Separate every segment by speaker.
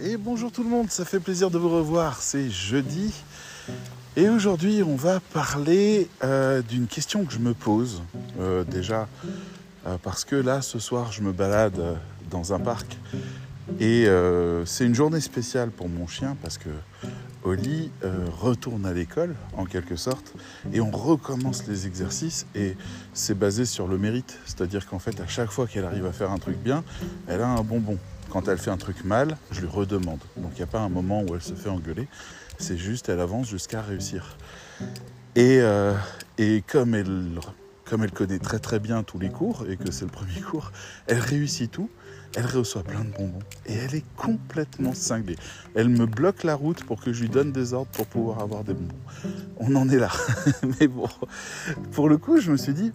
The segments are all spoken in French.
Speaker 1: Et bonjour tout le monde, ça fait plaisir de vous revoir, c'est jeudi. Et aujourd'hui on va parler euh, d'une question que je me pose euh, déjà euh, parce que là ce soir je me balade dans un parc et c'est une journée spéciale pour mon chien parce que Oli retourne à l'école en quelque sorte et on recommence les exercices et c'est basé sur le mérite, c'est-à-dire qu'en fait à chaque fois qu'elle arrive à faire un truc bien, elle a un bonbon. Quand elle fait un truc mal, je lui redemande. Donc il n'y a pas un moment où elle se fait engueuler. C'est juste, elle avance jusqu'à réussir. Et, euh, et comme, elle, comme elle connaît très très bien tous les cours et que c'est le premier cours, elle réussit tout. Elle reçoit plein de bonbons et elle est complètement cinglée. Elle me bloque la route pour que je lui donne des ordres pour pouvoir avoir des bonbons. On en est là. Mais bon, pour le coup, je me suis dit,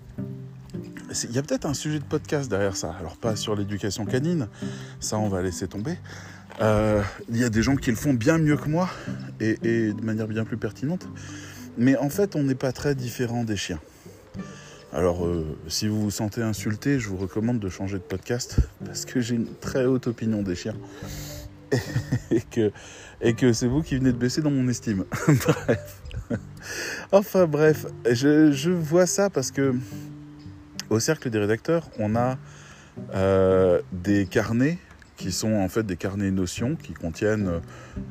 Speaker 1: il y a peut-être un sujet de podcast derrière ça. Alors pas sur l'éducation canine, ça on va laisser tomber. Euh, il y a des gens qui le font bien mieux que moi et, de manière bien plus pertinente. Mais en fait, on n'est pas très différent des chiens. Alors, euh, si vous vous sentez insulté, je vous recommande de changer de podcast parce que j'ai une très haute opinion des chiens et que, c'est vous qui venez de baisser dans mon estime. bref. Enfin bref, je vois ça parce que au cercle des rédacteurs, on a euh, des carnets qui sont en fait des carnets notions qui contiennent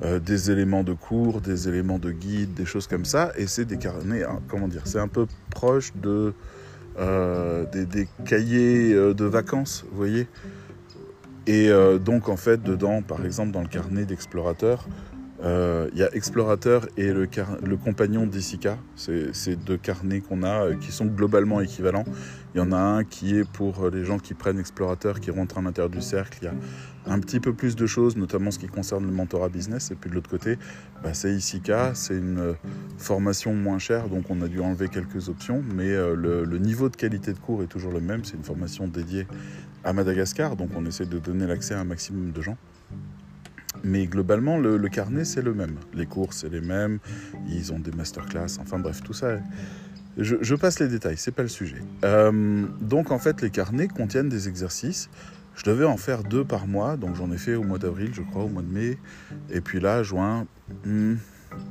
Speaker 1: euh, des éléments de cours, des éléments de guide, des choses comme ça. Et c'est des carnets, hein, comment dire, c'est un peu proche de euh, des, cahiers de vacances, vous voyez. Et donc en fait, dedans, par exemple, dans le carnet d'explorateur, euh, il y a Explorateur et le, compagnon d'Issika. C'est ces deux carnets qu'on a euh, qui sont globalement équivalents. Il y en a un qui est pour les gens qui prennent Explorateur, qui rentrent à l'intérieur du cercle. Il y a un petit peu plus de choses, notamment ce qui concerne le mentorat business. Et puis de l'autre côté, bah, c'est Issika. C'est une euh, formation moins chère, donc on a dû enlever quelques options. Mais le niveau de qualité de cours est toujours le même. C'est une formation dédiée à Madagascar, donc on essaie de donner l'accès à un maximum de gens. Mais globalement, le, carnet, c'est le même. Les cours, c'est les mêmes. Ils ont des masterclass. Enfin bref, tout ça. Je, passe les détails, c'est pas le sujet. Euh, donc en fait, les carnets contiennent des exercices. Je devais en faire deux par mois, donc j'en ai fait au mois d'avril, je crois, au mois de mai. Et puis là, juin, hmm,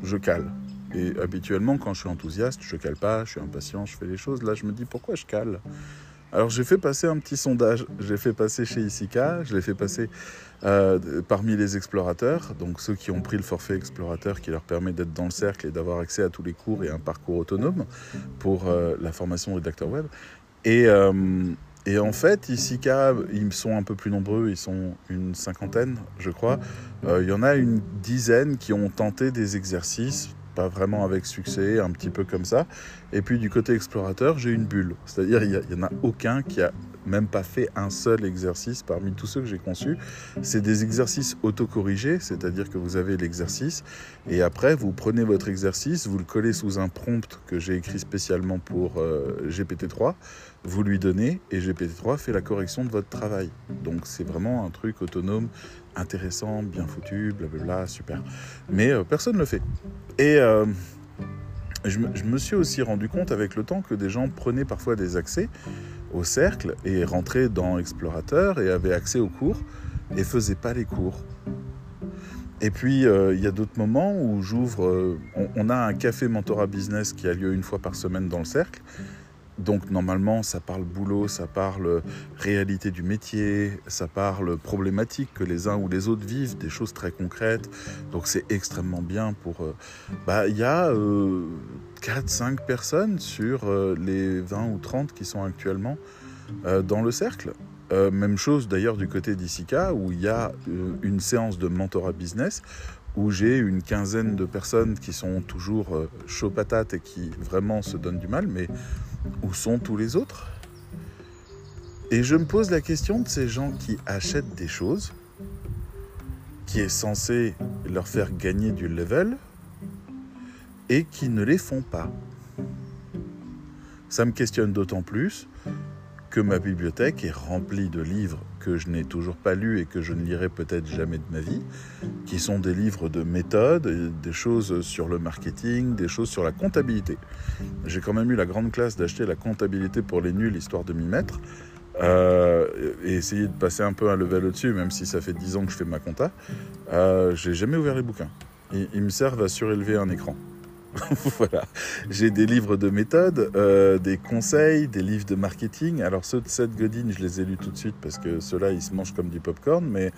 Speaker 1: je cale. Et habituellement, quand je suis enthousiaste, je cale pas, je suis impatient, je fais les choses. Là, je me dis pourquoi je cale? Alors j'ai fait passer un petit sondage, j'ai fait passer chez Isika, je l'ai fait passer euh, parmi les explorateurs, donc ceux qui ont pris le forfait explorateur qui leur permet d'être dans le cercle et d'avoir accès à tous les cours et un parcours autonome pour euh, la formation rédacteur web. Et, euh, et en fait, Isika, ils sont un peu plus nombreux, ils sont une cinquantaine, je crois. Il y en a une dizaine qui ont tenté des exercices pas vraiment avec succès, un petit peu comme ça. Et puis du côté explorateur, j'ai une bulle. C'est-à-dire, il n'y en a aucun qui a même pas fait un seul exercice parmi tous ceux que j'ai conçus. C'est des exercices autocorrigés, c'est-à-dire que vous avez l'exercice et après vous prenez votre exercice, vous le collez sous un prompt que j'ai écrit spécialement pour euh, GPT-3, vous lui donnez et GPT-3 fait la correction de votre travail. Donc c'est vraiment un truc autonome, intéressant, bien foutu, blablabla, super. Mais euh, personne ne le fait. Et euh, je, me suis aussi rendu compte avec le temps que des gens prenaient parfois des accès au cercle et rentraient dans Explorateur et avaient accès aux cours et faisaient pas les cours. Et puis, euh, il y a d'autres moments où j'ouvre... on, a un café mentorat business qui a lieu une fois par semaine dans le cercle. Donc normalement, ça parle boulot, ça parle réalité du métier, ça parle problématiques que les uns ou les autres vivent, des choses très concrètes. Donc c'est extrêmement bien pour... Euh, bah, il y a 4-5 euh, personnes sur euh, les 20 ou 30 qui sont actuellement dans le cercle. même chose d'ailleurs du côté d'Issika où il y a une séance de mentorat business où j'ai une quinzaine de personnes qui sont toujours chaud patates et qui vraiment se donnent du mal, mais où sont tous les autres? Et je me pose la question de ces gens qui achètent des choses, qui est censé leur faire gagner du level, et qui ne les font pas. Ça me questionne d'autant plus que ma bibliothèque est remplie de livres que je n'ai toujours pas lus et que je ne lirai peut-être jamais de ma vie, qui sont des livres de méthode, des choses sur le marketing, des choses sur la comptabilité. J'ai quand même eu la grande classe d'acheter la comptabilité pour les nuls, histoire de m'y mettre. euh, et essayer de passer un peu un level au-dessus, même si ça fait 10 ans que je fais ma compta, euh, j'ai jamais ouvert les bouquins. Ils me servent à surélever un écran. voilà. J'ai des livres de méthode, euh, des conseils, des livres de marketing. Alors ceux de Seth Godin, je les ai lus tout de suite parce que ceux-là, ils se mangent comme du popcorn, mais,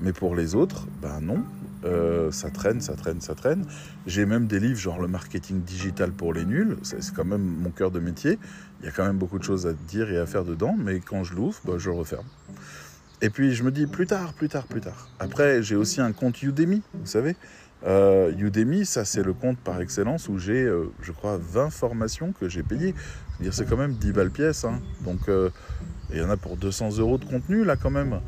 Speaker 1: mais pour les autres, ben non. Euh, ça traîne, ça traîne, ça traîne. J'ai même des livres genre le marketing digital pour les nuls. C'est quand même mon cœur de métier. Il y a quand même beaucoup de choses à dire et à faire dedans, mais quand je l'ouvre, ben, je le referme. Et puis je me dis plus tard, plus tard, plus tard. Après, j'ai aussi un compte Udemy, vous savez. Euh, Udemy, ça c'est le compte par excellence où j'ai, euh, je crois, 20 formations que j'ai payées. C'est quand même 10 balles pièce. Hein. Donc euh, il y en a pour 200 euros de contenu là quand même.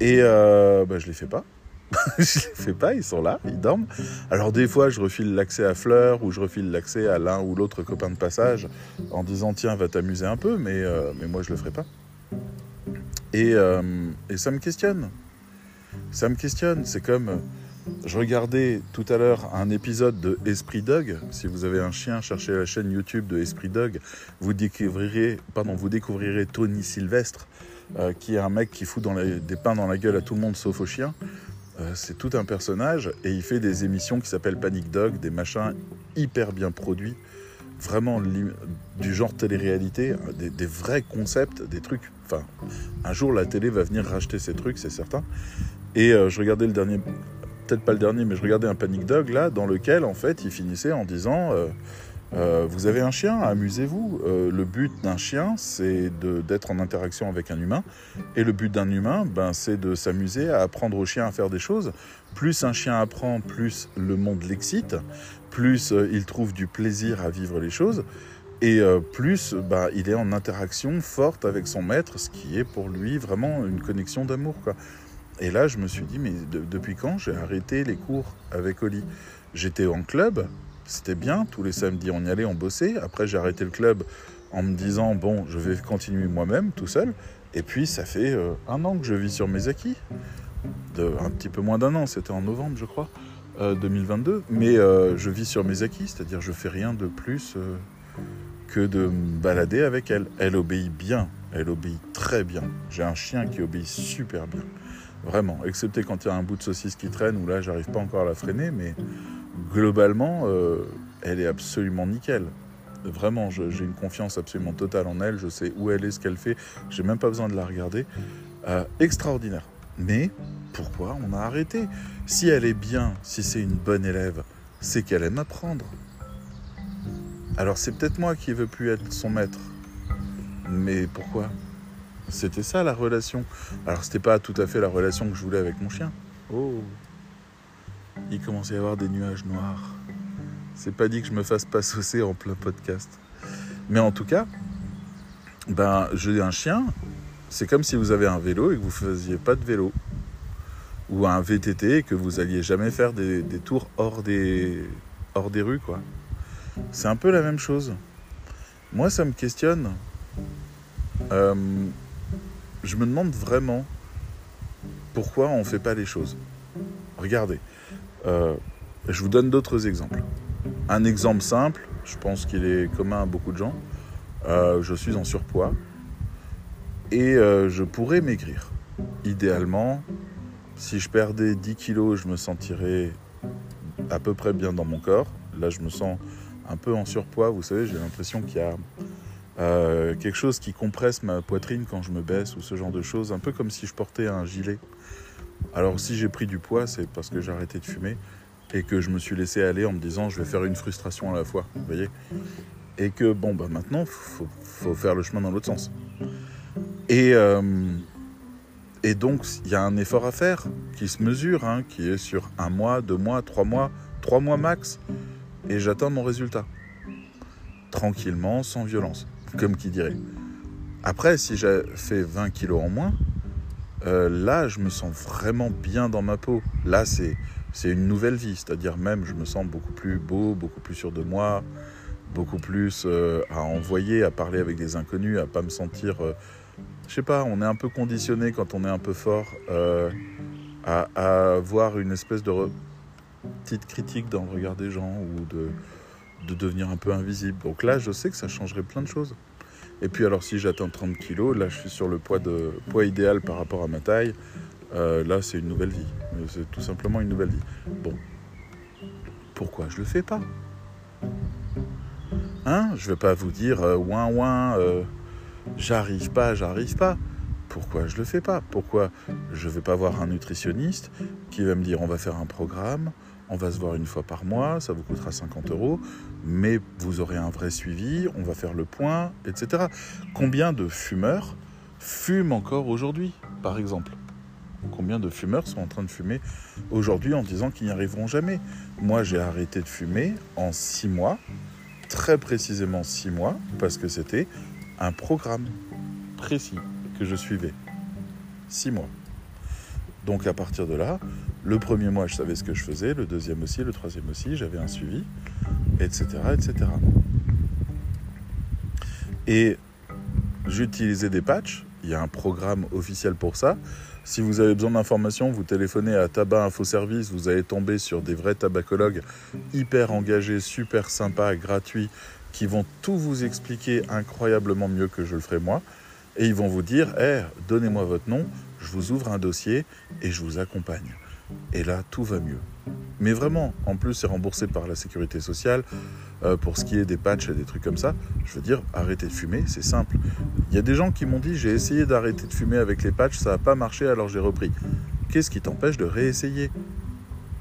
Speaker 1: Et bah, je les fais pas. je les fais pas, ils sont là, ils dorment. Alors des fois, je refile l'accès à Fleur ou je refile l'accès à l'un ou l'autre copain de passage en disant tiens, va t'amuser un peu, mais, mais moi je le ferai pas. Et, et ça me questionne. Ça me questionne. C'est comme je regardais tout à l'heure un épisode de Esprit Dog. Si vous avez un chien, cherchez la chaîne YouTube de Esprit Dog. Vous découvrirez, Tony Sylvestre, euh, qui est un mec qui fout des pains dans la gueule à tout le monde sauf aux chiens. Euh, c'est tout un personnage et il fait des émissions qui s'appellent Panic Dog, des machins hyper bien produits, vraiment du genre télé-réalité, des, des vrais concepts, des trucs. Enfin, un jour la télé va venir racheter ces trucs, c'est certain. Et euh, je regardais le dernier, peut-être pas le dernier, mais je regardais un Panic Dog là, dans lequel en fait il finissait en disant euh, euh, Vous avez un chien, amusez-vous. Euh, le but d'un chien, c'est d'être en interaction avec un humain. Et le but d'un humain, ben, c'est de s'amuser à apprendre au chien à faire des choses. Plus un chien apprend, plus le monde l'excite, plus il trouve du plaisir à vivre les choses. Et plus ben, il est en interaction forte avec son maître, ce qui est pour lui vraiment une connexion d'amour. quoi. Et là, je me suis dit, mais de- depuis quand j'ai arrêté les cours avec Oli? J'étais en club, c'était bien, tous les samedis on y allait, on bossait. Après, j'ai arrêté le club en me disant, bon, je vais continuer moi-même, tout seul. Et puis, ça fait euh, un an que je vis sur mes acquis. Un petit peu moins d'un an, c'était en novembre, je crois, euh, 2022. Mais euh, je vis sur mes acquis, c'est-à-dire je fais rien de plus euh, que de me balader avec elle. Elle obéit bien, elle obéit très bien. J'ai un chien qui obéit super bien. Vraiment, excepté quand il y a un bout de saucisse qui traîne, où là, j'arrive pas encore à la freiner, mais globalement, euh, elle est absolument nickel. Vraiment, j'ai une confiance absolument totale en elle. Je sais où elle est, ce qu'elle fait. J'ai même pas besoin de la regarder. Euh, extraordinaire. Mais pourquoi on a arrêté? Si elle est bien, si c'est une bonne élève, c'est qu'elle aime apprendre. Alors c'est peut-être moi qui veux plus être son maître. Mais pourquoi? C'était ça la relation. Alors c'était pas tout à fait la relation que je voulais avec mon chien. Oh Il commençait à y avoir des nuages noirs. C'est pas dit que je me fasse pas saucer en plein podcast. Mais en tout cas, ben j'ai un chien. C'est comme si vous avez un vélo et que vous faisiez pas de vélo. Ou un VTT et que vous alliez jamais faire des, des tours hors des, hors des rues, quoi. C'est un peu la même chose. Moi, ça me questionne. Euh, je me demande vraiment pourquoi on ne fait pas les choses. Regardez, euh, je vous donne d'autres exemples. Un exemple simple, je pense qu'il est commun à beaucoup de gens. Euh, je suis en surpoids et euh, je pourrais maigrir. Idéalement, si je perdais 10 kilos, je me sentirais à peu près bien dans mon corps. Là, je me sens un peu en surpoids. Vous savez, j'ai l'impression qu'il y a euh, quelque chose qui compresse ma poitrine quand je me baisse ou ce genre de choses, un peu comme si je portais un gilet. Alors si j'ai pris du poids, c'est parce que j'ai arrêté de fumer et que je me suis laissé aller en me disant je vais faire une frustration à la fois, vous voyez Et que bon, bah maintenant, faut, faut faire le chemin dans l'autre sens. Et, euh, et donc, il y a un effort à faire qui se mesure, hein, qui est sur un mois, deux mois, trois mois, trois mois max. Et j'atteins mon résultat. Tranquillement, sans violence, comme qui dirait. Après, si j'ai fait 20 kilos en moins, euh, là, je me sens vraiment bien dans ma peau. Là, c'est, c'est une nouvelle vie. C'est-à-dire même, je me sens beaucoup plus beau, beaucoup plus sûr de moi, beaucoup plus euh, à envoyer, à parler avec des inconnus, à pas me sentir... euh, je sais pas, on est un peu conditionné quand on est un peu fort euh, à, à avoir une espèce de petite critique dans le regard des gens ou de, de devenir un peu invisible. Donc là, je sais que ça changerait plein de choses. Et puis alors si j'atteins 30 kilos, là je suis sur le poids, de, poids idéal par rapport à ma taille. Euh, là c'est une nouvelle vie. C'est tout simplement une nouvelle vie. Bon. Pourquoi je le fais pas? Hein? Je vais pas vous dire euh, ouin ouin, euh, j'arrive pas, j'arrive pas. Pourquoi je le fais pas? Pourquoi je vais pas voir un nutritionniste qui va me dire on va faire un programme, on va se voir une fois par mois, ça vous coûtera 50 euros, mais vous aurez un vrai suivi, on va faire le point, etc. Combien de fumeurs fument encore aujourd'hui, par exemple? Combien de fumeurs sont en train de fumer aujourd'hui en disant qu'ils n'y arriveront jamais? Moi, j'ai arrêté de fumer en six mois, très précisément six mois, parce que c'était un programme précis que je suivais. Six mois. Donc à partir de là, le premier mois, je savais ce que je faisais, le deuxième aussi, le troisième aussi, j'avais un suivi, etc. etc. Et j'utilisais des patchs, il y a un programme officiel pour ça. Si vous avez besoin d'informations, vous téléphonez à Tabac Info Service, vous allez tomber sur des vrais tabacologues hyper engagés, super sympas, gratuits, qui vont tout vous expliquer incroyablement mieux que je le ferai moi. Et ils vont vous dire, hey, donnez-moi votre nom, vous ouvre un dossier et je vous accompagne. Et là, tout va mieux. Mais vraiment, en plus, c'est remboursé par la sécurité sociale. Euh, pour ce qui est des patchs et des trucs comme ça, je veux dire, arrêter de fumer, c'est simple. Il y a des gens qui m'ont dit, j'ai essayé d'arrêter de fumer avec les patchs, ça n'a pas marché, alors j'ai repris. Qu'est-ce qui t'empêche de réessayer?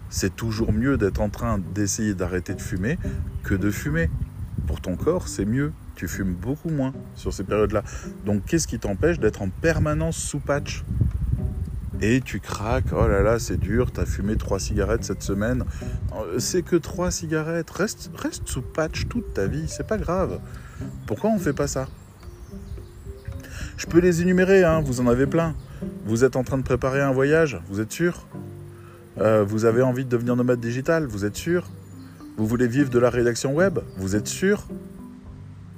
Speaker 1: C'est toujours mieux d'être en train d'essayer d'arrêter de fumer que de fumer. Pour ton corps, c'est mieux. Tu fumes beaucoup moins sur ces périodes-là. Donc, qu'est-ce qui t'empêche d'être en permanence sous patch et tu craques, oh là là, c'est dur, t'as fumé trois cigarettes cette semaine. Euh, c'est que trois cigarettes, reste, reste sous patch toute ta vie, c'est pas grave. Pourquoi on fait pas ça? Je peux les énumérer, hein, vous en avez plein. Vous êtes en train de préparer un voyage, vous êtes sûr? Euh, Vous avez envie de devenir nomade digital, vous êtes sûr? Vous voulez vivre de la rédaction web, vous êtes sûr?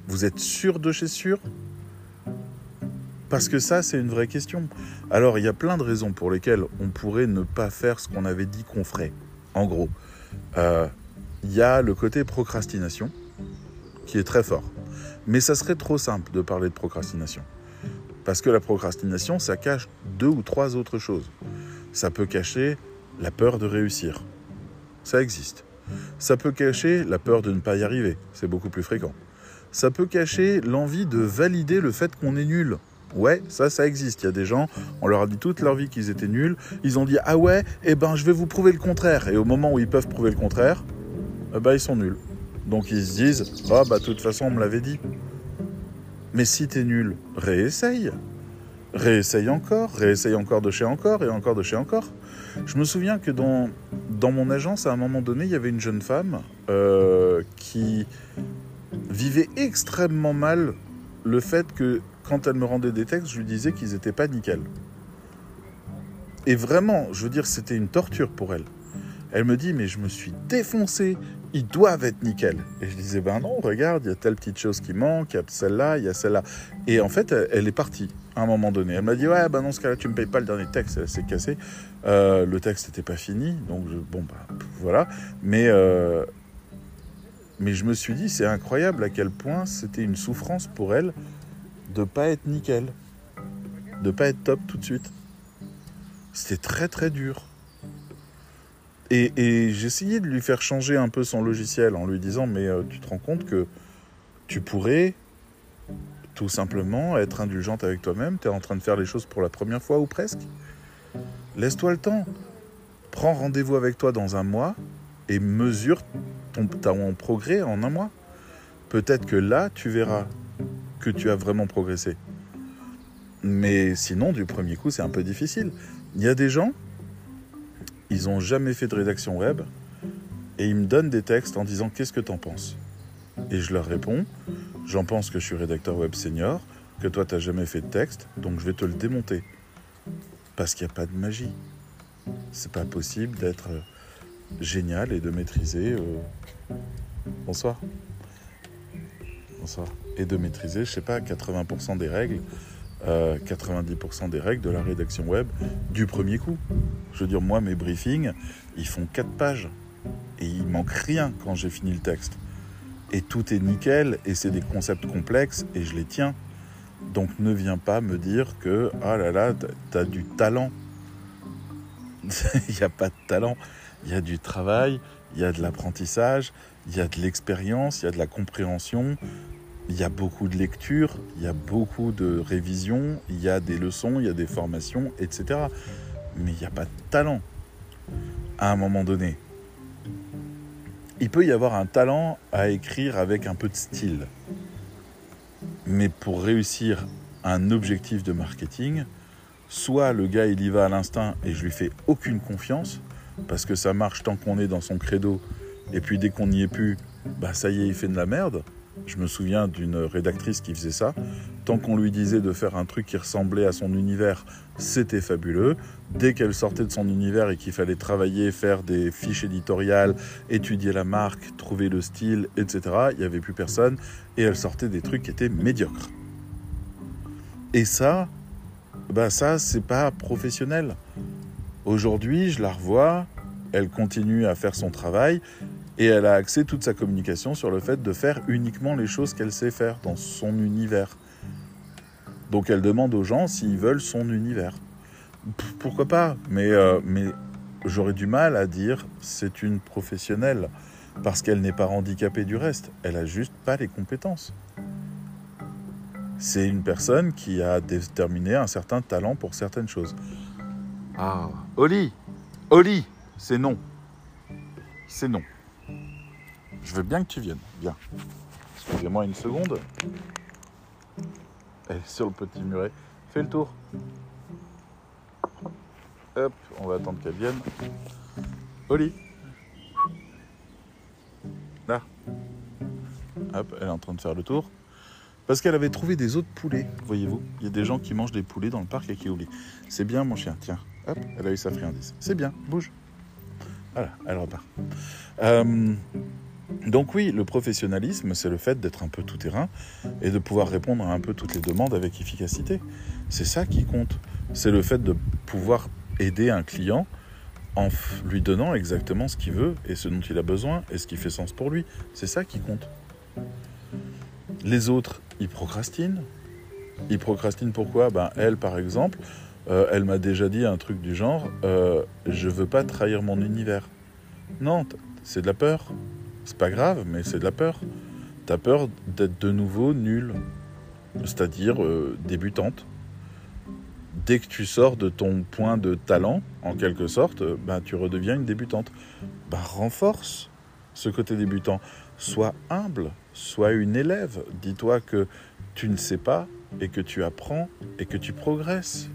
Speaker 1: Vous êtes sûr de chez sûr? Parce que ça, c'est une vraie question. Alors, il y a plein de raisons pour lesquelles on pourrait ne pas faire ce qu'on avait dit qu'on ferait. En gros, euh, il y a le côté procrastination, qui est très fort. Mais ça serait trop simple de parler de procrastination. Parce que la procrastination, ça cache deux ou trois autres choses. Ça peut cacher la peur de réussir. Ça existe. Ça peut cacher la peur de ne pas y arriver. C'est beaucoup plus fréquent. Ça peut cacher l'envie de valider le fait qu'on est nul. Ouais, ça, ça existe. Il y a des gens, on leur a dit toute leur vie qu'ils étaient nuls. Ils ont dit ah ouais, eh ben je vais vous prouver le contraire. Et au moment où ils peuvent prouver le contraire, eh ben ils sont nuls. Donc ils se disent ah bah de toute façon on me l'avait dit. Mais si t'es nul, réessaye. Réessaye encore, réessaye encore de chez encore et encore de chez encore. Je me souviens que dans, dans mon agence, à un moment donné, il y avait une jeune femme euh, qui vivait extrêmement mal le fait que quand elle me rendait des textes, je lui disais qu'ils n'étaient pas nickel. Et vraiment, je veux dire, c'était une torture pour elle. Elle me dit, mais je me suis défoncé, ils doivent être nickel. Et je disais, ben non, regarde, il y a telle petite chose qui manque, il y a celle-là, il y a celle-là. Et en fait, elle, est partie à un moment donné. Elle m'a dit, ouais, ben dans ce cas-là, tu me payes pas le dernier texte, elle s'est cassée. Euh, le texte n'était pas fini, donc bon, bah voilà. Mais, euh, mais je me suis dit, c'est incroyable à quel point c'était une souffrance pour elle de pas être nickel, de pas être top tout de suite. C'était très très dur. Et, j'essayais de lui faire changer un peu son logiciel en lui disant mais euh, tu te rends compte que tu pourrais tout simplement être indulgente avec toi-même, tu es en train de faire les choses pour la première fois ou presque. Laisse-toi le temps. Prends rendez-vous avec toi dans un mois et mesure ton, ton progrès en un mois. Peut-être que là, tu verras que tu as vraiment progressé. Mais sinon, du premier coup, c'est un peu difficile. Il y a des gens, ils n'ont jamais fait de rédaction web et ils me donnent des textes en disant qu'est-ce que tu en penses? Et je leur réponds, j'en pense que je suis rédacteur web senior, que toi tu n'as jamais fait de texte, donc je vais te le démonter. Parce qu'il n'y a pas de magie. C'est pas possible d'être euh, génial et de maîtriser. Euh, bonsoir. Bonsoir et de maîtriser, je sais pas, 80% des règles, 90% euh, des règles de la rédaction web du premier coup. Je veux dire, moi, mes briefings, ils font 4 pages et il manque rien quand j'ai fini le texte. Et tout est nickel et c'est des concepts complexes et je les tiens. Donc ne viens pas me dire que, ah là là, t'as du talent. Il n'y a pas de talent. Il y a du travail, il y a de l'apprentissage, il y a de l'expérience, il y a de la compréhension, il y a beaucoup de lectures, il y a beaucoup de révisions, il y a des leçons, il y a des formations, etc. Mais il n'y a pas de talent à un moment donné. Il peut y avoir un talent à écrire avec un peu de style. Mais pour réussir un objectif de marketing, soit le gars il y va à l'instinct et je lui fais aucune confiance, parce que ça marche tant qu'on est dans son credo, et puis dès qu'on n'y est plus, bah ça y est, il fait de la merde. Je me souviens d'une rédactrice qui faisait ça. Tant qu'on lui disait de faire un truc qui ressemblait à son univers, c'était fabuleux. Dès qu'elle sortait de son univers et qu'il fallait travailler, faire des fiches éditoriales, étudier la marque, trouver le style, etc., il n'y avait plus personne et elle sortait des trucs qui étaient médiocres. Et ça, bah ça, c'est pas professionnel. Aujourd'hui, je la revois, elle continue à faire son travail et elle a axé toute sa communication sur le fait de faire uniquement les choses qu'elle sait faire dans son univers. Donc elle demande aux gens s'ils veulent son univers. Pourquoi pas? Mais, euh, mais j'aurais du mal à dire c'est une professionnelle parce qu'elle n'est pas handicapée du reste. Elle a juste pas les compétences. C'est une personne qui a déterminé un certain talent pour certaines choses. Ah, Oli, Oli, c'est non. C'est non. Je veux bien que tu viennes. Viens. Excusez-moi une seconde. Elle est sur le petit muret. Fais le tour. Hop, on va attendre qu'elle vienne. Oli. Là. Hop, elle est en train de faire le tour. Parce qu'elle avait trouvé des autres poulets, voyez-vous. Il y a des gens qui mangent des poulets dans le parc et qui oublient. C'est bien, mon chien. Tiens. Hop, elle a eu sa friandise. C'est bien, bouge. Voilà, elle repart. Euh, donc oui, le professionnalisme, c'est le fait d'être un peu tout terrain et de pouvoir répondre à un peu toutes les demandes avec efficacité. C'est ça qui compte. C'est le fait de pouvoir aider un client en lui donnant exactement ce qu'il veut et ce dont il a besoin et ce qui fait sens pour lui. C'est ça qui compte. Les autres, ils procrastinent. Ils procrastinent pourquoi? Ben, Elle, par exemple, euh, elle m'a déjà dit un truc du genre euh, Je veux pas trahir mon univers. Non, c'est de la peur. C'est pas grave, mais c'est de la peur. T'as peur d'être de nouveau nul, c'est-à-dire euh, débutante. Dès que tu sors de ton point de talent, en quelque sorte, bah, tu redeviens une débutante. Bah, renforce ce côté débutant. Sois humble, sois une élève. Dis-toi que tu ne sais pas et que tu apprends et que tu progresses.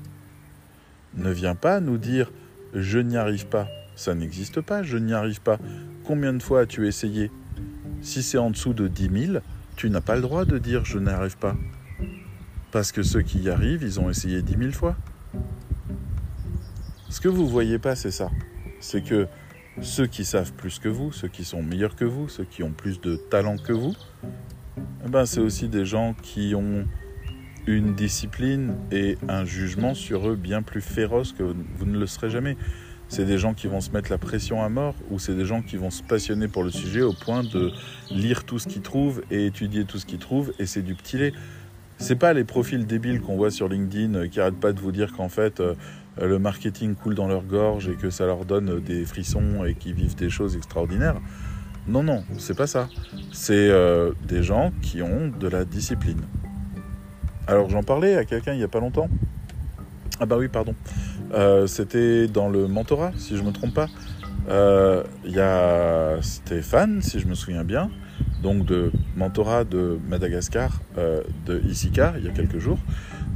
Speaker 1: Ne viens pas nous dire je n'y arrive pas. Ça n'existe pas, je n'y arrive pas. Combien de fois as-tu essayé? Si c'est en dessous de 10 000, tu n'as pas le droit de dire je n'arrive pas. Parce que ceux qui y arrivent, ils ont essayé 10 000 fois. Ce que vous ne voyez pas, c'est ça. C'est que ceux qui savent plus que vous, ceux qui sont meilleurs que vous, ceux qui ont plus de talent que vous, eh ben c'est aussi des gens qui ont une discipline et un jugement sur eux bien plus féroce que vous ne le serez jamais c'est des gens qui vont se mettre la pression à mort ou c'est des gens qui vont se passionner pour le sujet au point de lire tout ce qu'ils trouvent et étudier tout ce qu'ils trouvent et c'est du petit lait. C'est pas les profils débiles qu'on voit sur LinkedIn euh, qui arrêtent pas de vous dire qu'en fait euh, le marketing coule dans leur gorge et que ça leur donne des frissons et qu'ils vivent des choses extraordinaires. Non, non, c'est pas ça. C'est euh, des gens qui ont de la discipline. Alors j'en parlais à quelqu'un il y a pas longtemps. Ah bah oui, pardon. Euh, c'était dans le mentorat, si je ne me trompe pas. Il euh, y a Stéphane, si je me souviens bien, donc de mentorat de Madagascar, euh, de Isika, il y a quelques jours.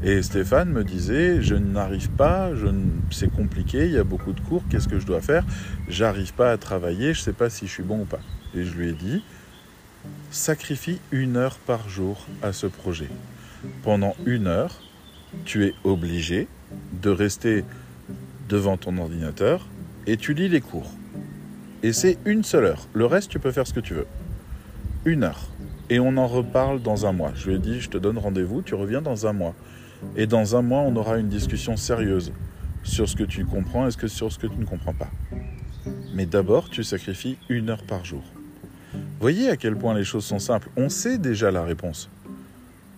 Speaker 1: Et Stéphane me disait, je n'arrive pas, je c'est compliqué, il y a beaucoup de cours, qu'est-ce que je dois faire? J'arrive pas à travailler, je ne sais pas si je suis bon ou pas. Et je lui ai dit, sacrifie une heure par jour à ce projet. Pendant une heure, tu es obligé de rester devant ton ordinateur et tu lis les cours. Et c'est une seule heure. Le reste, tu peux faire ce que tu veux. Une heure. Et on en reparle dans un mois. Je lui ai dit, je te donne rendez-vous, tu reviens dans un mois. Et dans un mois, on aura une discussion sérieuse sur ce que tu comprends et sur ce que tu ne comprends pas. Mais d'abord, tu sacrifies une heure par jour. Voyez à quel point les choses sont simples. On sait déjà la réponse.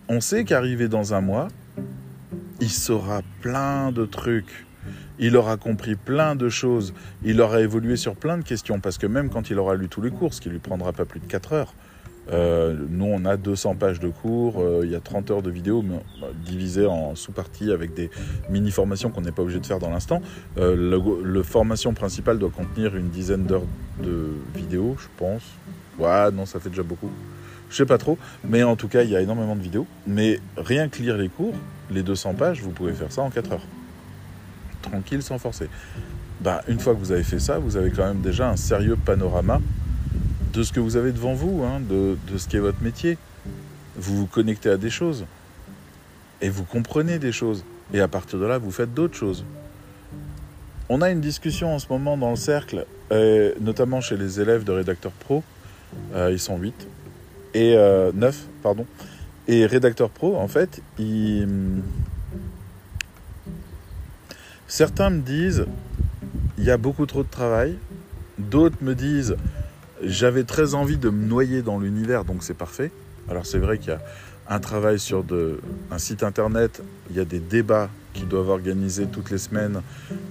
Speaker 1: On sait qu'arrivé dans un mois, il saura plein de trucs. Il aura compris plein de choses. Il aura évolué sur plein de questions. Parce que même quand il aura lu tous les cours, ce qui lui prendra pas plus de 4 heures, euh, nous, on a 200 pages de cours, euh, il y a 30 heures de vidéos euh, divisées en sous-parties avec des mini-formations qu'on n'est pas obligé de faire dans l'instant. le, formation principale doit contenir une dizaine d'heures de vidéos, je pense. Ouais, non, ça fait déjà beaucoup. Je sais pas trop, mais en tout cas, il y a énormément de vidéos. Mais rien que lire les cours, les 200 pages, vous pouvez faire ça en 4 heures. Tranquille, sans forcer. Bah, une fois que vous avez fait ça, vous avez quand même déjà un sérieux panorama de ce que vous avez devant vous, hein, de, de, ce qui est votre métier. Vous vous connectez à des choses et vous comprenez des choses. Et à partir de là, vous faites d'autres choses. On a une discussion en ce moment dans le cercle, notamment chez les élèves de rédacteurs pro. Euh, ils sont 8 et 9, euh, pardon. Et rédacteur pro, en fait, certains me disent il y a beaucoup trop de travail. D'autres me disent j'avais très envie de me noyer dans l'univers, donc c'est parfait. Alors c'est vrai qu'il y a un travail sur de, un site internet, il y a des débats qui doivent organiser toutes les semaines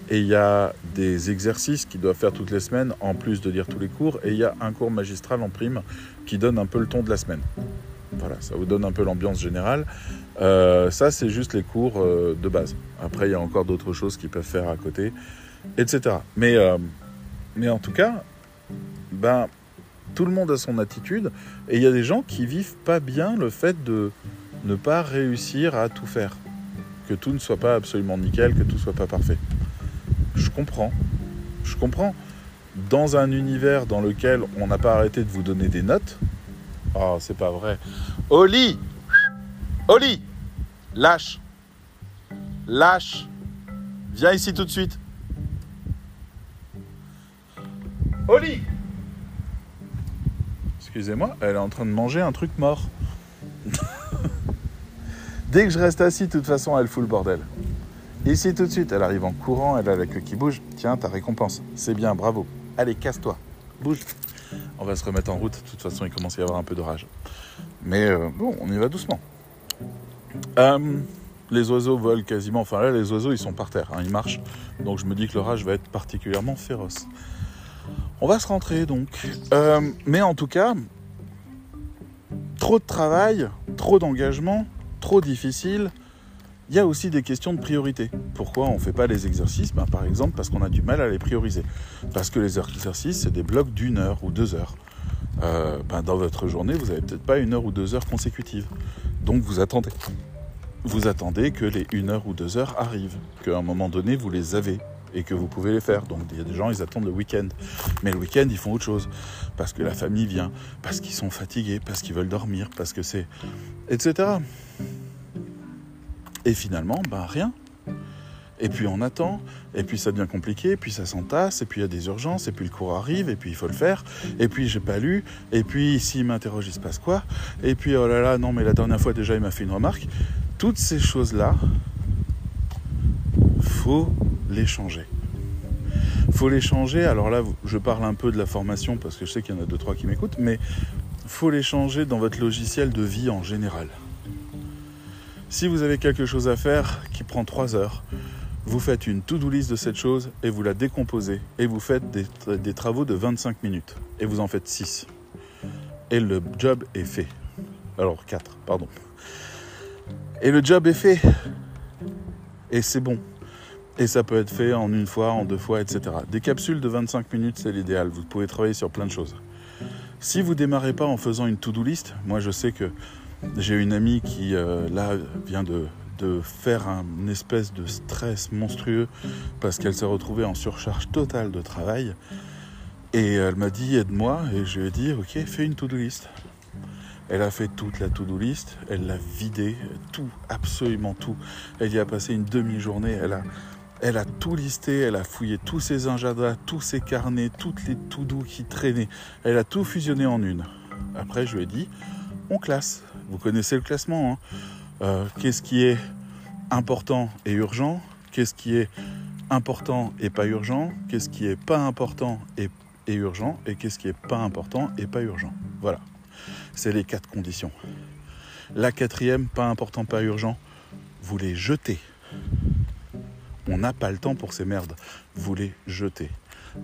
Speaker 1: et il y a des exercices qui doivent faire toutes les semaines en plus de lire tous les cours et il y a un cours magistral en prime qui donne un peu le ton de la semaine. Voilà, ça vous donne un peu l'ambiance générale. Euh, ça, c'est juste les cours euh, de base. Après, il y a encore d'autres choses qu'ils peuvent faire à côté, etc. Mais, euh, mais en tout cas, ben, tout le monde a son attitude et il y a des gens qui vivent pas bien le fait de ne pas réussir à tout faire. Que tout ne soit pas absolument nickel, que tout soit pas parfait. Je comprends. Je comprends. Dans un univers dans lequel on n'a pas arrêté de vous donner des notes. Oh, c'est pas vrai. Oli Oli Lâche Lâche Viens ici tout de suite. Oli excusez-moi, elle est en train de manger un truc mort. Dès que je reste assis, de toute façon, elle fout le bordel. Ici, tout de suite, elle arrive en courant, elle a la queue qui bouge. Tiens, ta récompense. C'est bien, bravo. Allez, casse-toi. Bouge. On va se remettre en route. De toute façon, il commence à y avoir un peu de rage. Mais euh, bon, on y va doucement. Euh, les oiseaux volent quasiment. Enfin là, les oiseaux, ils sont par terre. Hein, ils marchent. Donc je me dis que le rage va être particulièrement féroce. On va se rentrer donc. Euh, mais en tout cas, trop de travail, trop d'engagement, trop difficile. Il y a aussi des questions de priorité. Pourquoi on ne fait pas les exercices? Ben, Par exemple, parce qu'on a du mal à les prioriser. Parce que les exercices, c'est des blocs d'une heure ou deux heures. Euh, ben, dans votre journée, vous n'avez peut-être pas une heure ou deux heures consécutives. Donc vous attendez. Vous attendez que les une heure ou deux heures arrivent, qu'à un moment donné, vous les avez et que vous pouvez les faire. Donc il y a des gens, ils attendent le week-end. Mais le week-end, ils font autre chose. Parce que la famille vient, parce qu'ils sont fatigués, parce qu'ils veulent dormir, parce que c'est... etc. Et finalement, ben rien. Et puis on attend, et puis ça devient compliqué, et puis ça s'entasse, et puis il y a des urgences, et puis le cours arrive, et puis il faut le faire, et puis j'ai pas lu, et puis s'il m'interroge, il se passe quoi, et puis oh là là, non mais la dernière fois déjà il m'a fait une remarque. Toutes ces choses-là, faut les changer. faut les changer. Alors là, je parle un peu de la formation parce que je sais qu'il y en a deux, trois qui m'écoutent, mais faut les changer dans votre logiciel de vie en général. Si vous avez quelque chose à faire qui prend trois heures, vous faites une to-do list de cette chose et vous la décomposez et vous faites des, des, travaux de 25 minutes et vous en faites 6. Et le job est fait. Alors 4, pardon. Et le job est fait. Et c'est bon. Et ça peut être fait en une fois, en deux fois, etc. Des capsules de 25 minutes, c'est l'idéal. Vous pouvez travailler sur plein de choses. Si vous démarrez pas en faisant une to-do list, moi je sais que j'ai une amie qui euh, là vient de, de faire un espèce de stress monstrueux parce qu'elle s'est retrouvée en surcharge totale de travail. Et elle m'a dit aide-moi et je lui ai dit ok fais une to-do list. Elle a fait toute la to-do list, elle l'a vidée, tout, absolument tout. Elle y a passé une demi-journée, elle a elle a tout listé, elle a fouillé tous ses agendas, tous ses carnets, toutes les tout doux qui traînaient. Elle a tout fusionné en une. Après, je lui ai dit, on classe. Vous connaissez le classement. Hein. Euh, qu'est-ce qui est important et urgent? Qu'est-ce qui est important et pas urgent? Qu'est-ce qui est pas important et, et urgent? Et qu'est-ce qui est pas important et pas urgent? Voilà. C'est les quatre conditions. La quatrième, pas important, pas urgent, vous les jetez. On n'a pas le temps pour ces merdes. Vous les jetez.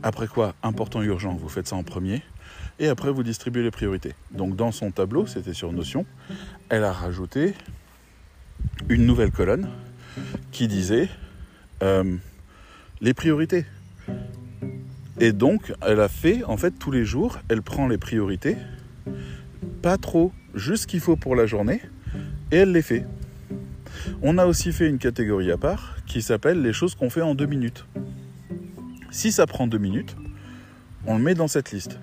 Speaker 1: Après quoi, important, urgent, vous faites ça en premier. Et après, vous distribuez les priorités. Donc dans son tableau, c'était sur Notion, elle a rajouté une nouvelle colonne qui disait euh, les priorités. Et donc, elle a fait, en fait, tous les jours, elle prend les priorités, pas trop, juste ce qu'il faut pour la journée, et elle les fait. On a aussi fait une catégorie à part qui s'appelle les choses qu'on fait en deux minutes. Si ça prend deux minutes, on le met dans cette liste.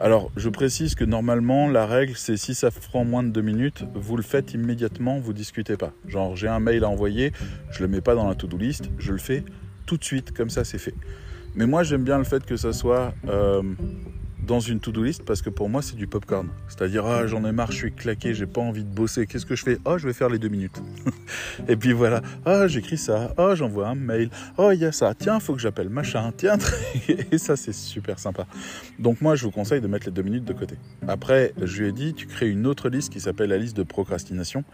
Speaker 1: Alors, je précise que normalement, la règle, c'est si ça prend moins de deux minutes, vous le faites immédiatement, vous discutez pas. Genre, j'ai un mail à envoyer, je le mets pas dans la to-do list, je le fais tout de suite, comme ça, c'est fait. Mais moi, j'aime bien le fait que ça soit euh, dans une to-do list parce que pour moi, c'est du popcorn. C'est-à-dire, ah, j'en ai marre, je suis claqué, j'ai pas envie de bosser. Qu'est-ce que je fais? Oh, je vais faire les deux minutes. et puis voilà. Ah, j'écris ça. Ah, j'envoie un mail. Oh, il y a ça. Tiens, faut que j'appelle machin. Tiens, et ça, c'est super sympa. Donc, moi, je vous conseille de mettre les deux minutes de côté. Après, je lui ai dit, tu crées une autre liste qui s'appelle la liste de procrastination.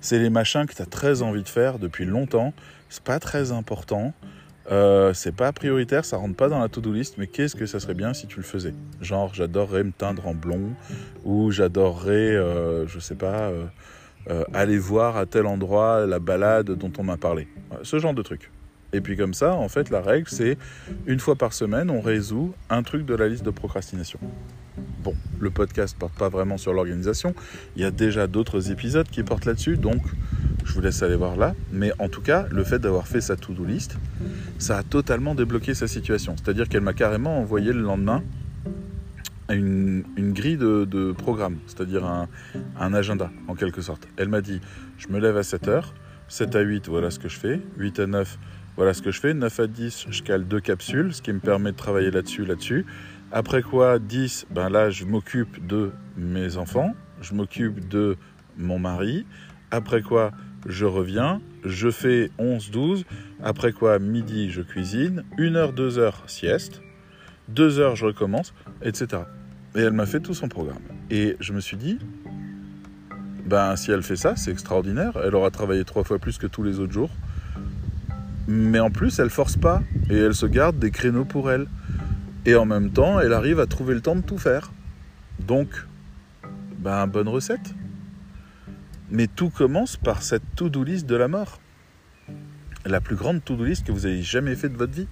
Speaker 1: C'est les machins que tu as très envie de faire depuis longtemps. C'est pas très important. Euh, c'est pas prioritaire, ça rentre pas dans la to-do list, mais qu'est-ce que ça serait bien si tu le faisais? Genre, j'adorerais me teindre en blond, ou j'adorerais, euh, je sais pas, euh, aller voir à tel endroit la balade dont on m'a parlé. ce genre de truc. Et puis comme ça, en fait, la règle, c'est une fois par semaine, on résout un truc de la liste de procrastination. Bon, le podcast porte pas vraiment sur l'organisation. Il y a déjà d'autres épisodes qui portent là-dessus, donc je vous laisse aller voir là. Mais en tout cas, le fait d'avoir fait sa to-do list, ça a totalement débloqué sa situation. C'est-à-dire qu'elle m'a carrément envoyé le lendemain une, grille de, programme, c'est-à-dire un, agenda en quelque sorte. Elle m'a dit, je me lève à 7 h 7 à 8, voilà ce que je fais, 8 à 9, voilà ce que je fais, 9 à 10, je cale deux capsules, ce qui me permet de travailler là-dessus, là-dessus. Après quoi, 10, ben là, je m'occupe de mes enfants, je m'occupe de mon mari. Après quoi, je reviens, je fais 11-12, après quoi midi je cuisine, 1 heure, 2 heures sieste, 2 heures je recommence, etc. Et elle m'a fait tout son programme. Et je me suis dit, ben si elle fait ça, c'est extraordinaire, elle aura travaillé trois fois plus que tous les autres jours. Mais en plus, elle force pas et elle se garde des créneaux pour elle. Et en même temps, elle arrive à trouver le temps de tout faire. Donc, ben bonne recette. Mais tout commence par cette to-do list de la mort. La plus grande to-do list que vous ayez jamais fait de votre vie.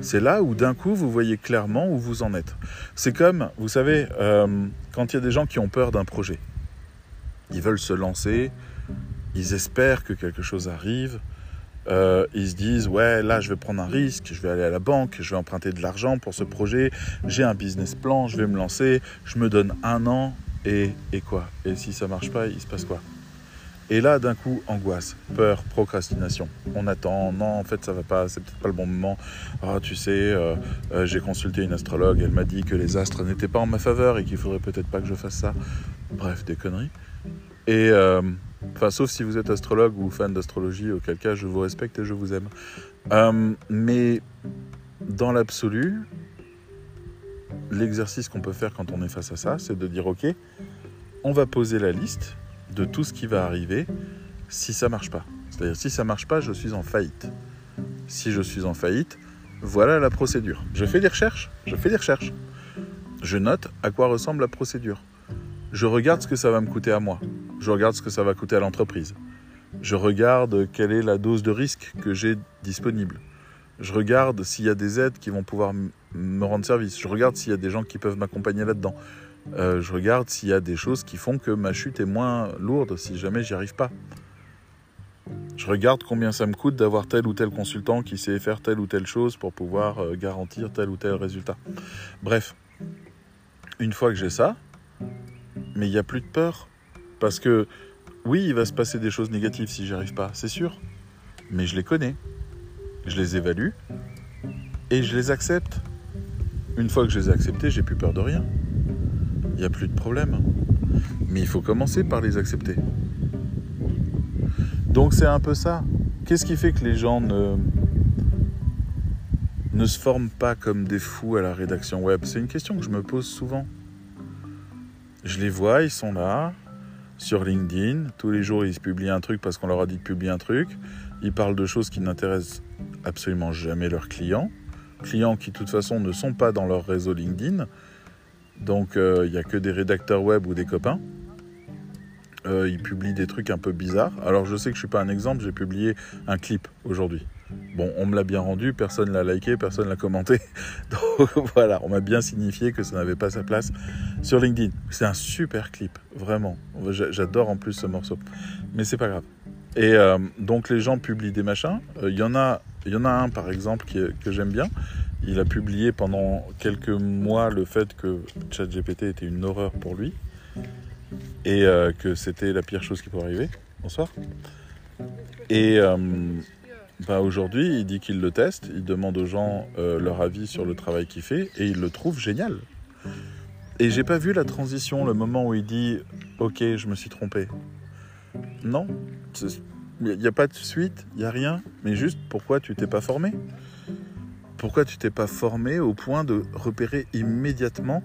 Speaker 1: C'est là où d'un coup vous voyez clairement où vous en êtes. C'est comme, vous savez, euh, quand il y a des gens qui ont peur d'un projet. Ils veulent se lancer, ils espèrent que quelque chose arrive, euh, ils se disent ouais là je vais prendre un risque, je vais aller à la banque, je vais emprunter de l'argent pour ce projet, j'ai un business plan, je vais me lancer, je me donne un an, et, quoi? Et si ça marche pas, il se passe quoi? Et là, d'un coup, angoisse, peur, procrastination. On attend, non, en fait, ça va pas, c'est peut-être pas le bon moment. Ah, tu sais, euh, euh, j'ai consulté une astrologue, elle m'a dit que les astres n'étaient pas en ma faveur et qu'il faudrait peut-être pas que je fasse ça. Bref, des conneries. Et, enfin, sauf si vous êtes astrologue ou fan d'astrologie, auquel cas je vous respecte et je vous aime. mais dans l'absolu, l'exercice qu'on peut faire quand on est face à ça, c'est de dire ok, on va poser la liste de tout ce qui va arriver si ça marche pas. C'est-à-dire si ça marche pas, je suis en faillite. Si je suis en faillite, voilà la procédure. Je fais des recherches, je fais des recherches. Je note à quoi ressemble la procédure. Je regarde ce que ça va me coûter à moi. Je regarde ce que ça va coûter à l'entreprise. Je regarde quelle est la dose de risque que j'ai disponible. Je regarde s'il y a des aides qui vont pouvoir me rendre service. Je regarde s'il y a des gens qui peuvent m'accompagner là-dedans. Euh, je regarde s'il y a des choses qui font que ma chute est moins lourde si jamais j'y arrive pas. Je regarde combien ça me coûte d'avoir tel ou tel consultant qui sait faire telle ou telle chose pour pouvoir euh, garantir tel ou tel résultat. Bref, une fois que j'ai ça, mais il n'y a plus de peur. Parce que oui, il va se passer des choses négatives si j'y arrive pas, c'est sûr. Mais je les connais. Je les évalue et je les accepte. Une fois que je les ai acceptés, j'ai plus peur de rien. Il n'y a plus de problème. Mais il faut commencer par les accepter. Donc c'est un peu ça. Qu'est-ce qui fait que les gens ne, ne se forment pas comme des fous à la rédaction web? C'est une question que je me pose souvent. Je les vois, ils sont là. Sur LinkedIn. Tous les jours, ils publient un truc parce qu'on leur a dit de publier un truc. Ils parlent de choses qui n'intéressent absolument jamais leurs clients. Clients qui, de toute façon, ne sont pas dans leur réseau LinkedIn. Donc, euh, il n'y a que des rédacteurs web ou des copains. Euh, ils publient des trucs un peu bizarres. Alors, je sais que je ne suis pas un exemple, j'ai publié un clip aujourd'hui. Bon, on me l'a bien rendu, personne l'a liké, personne l'a commenté. Donc voilà, on m'a bien signifié que ça n'avait pas sa place sur LinkedIn. C'est un super clip, vraiment. J'adore en plus ce morceau. Mais c'est pas grave. Et euh, donc les gens publient des machins. Il y en a, y en a un par exemple que j'aime bien. Il a publié pendant quelques mois le fait que ChatGPT était une horreur pour lui et euh, que c'était la pire chose qui pourrait arriver. Bonsoir. Et euh, bah, aujourd'hui, il dit qu'il le teste, il demande aux gens euh, leur avis sur le travail qu'il fait et il le trouve génial. Et j'ai pas vu la transition, le moment où il dit Ok, je me suis trompé. Non, il n'y a pas de suite, il n'y a rien, mais juste pourquoi tu t'es pas formé? Pourquoi tu t'es pas formé au point de repérer immédiatement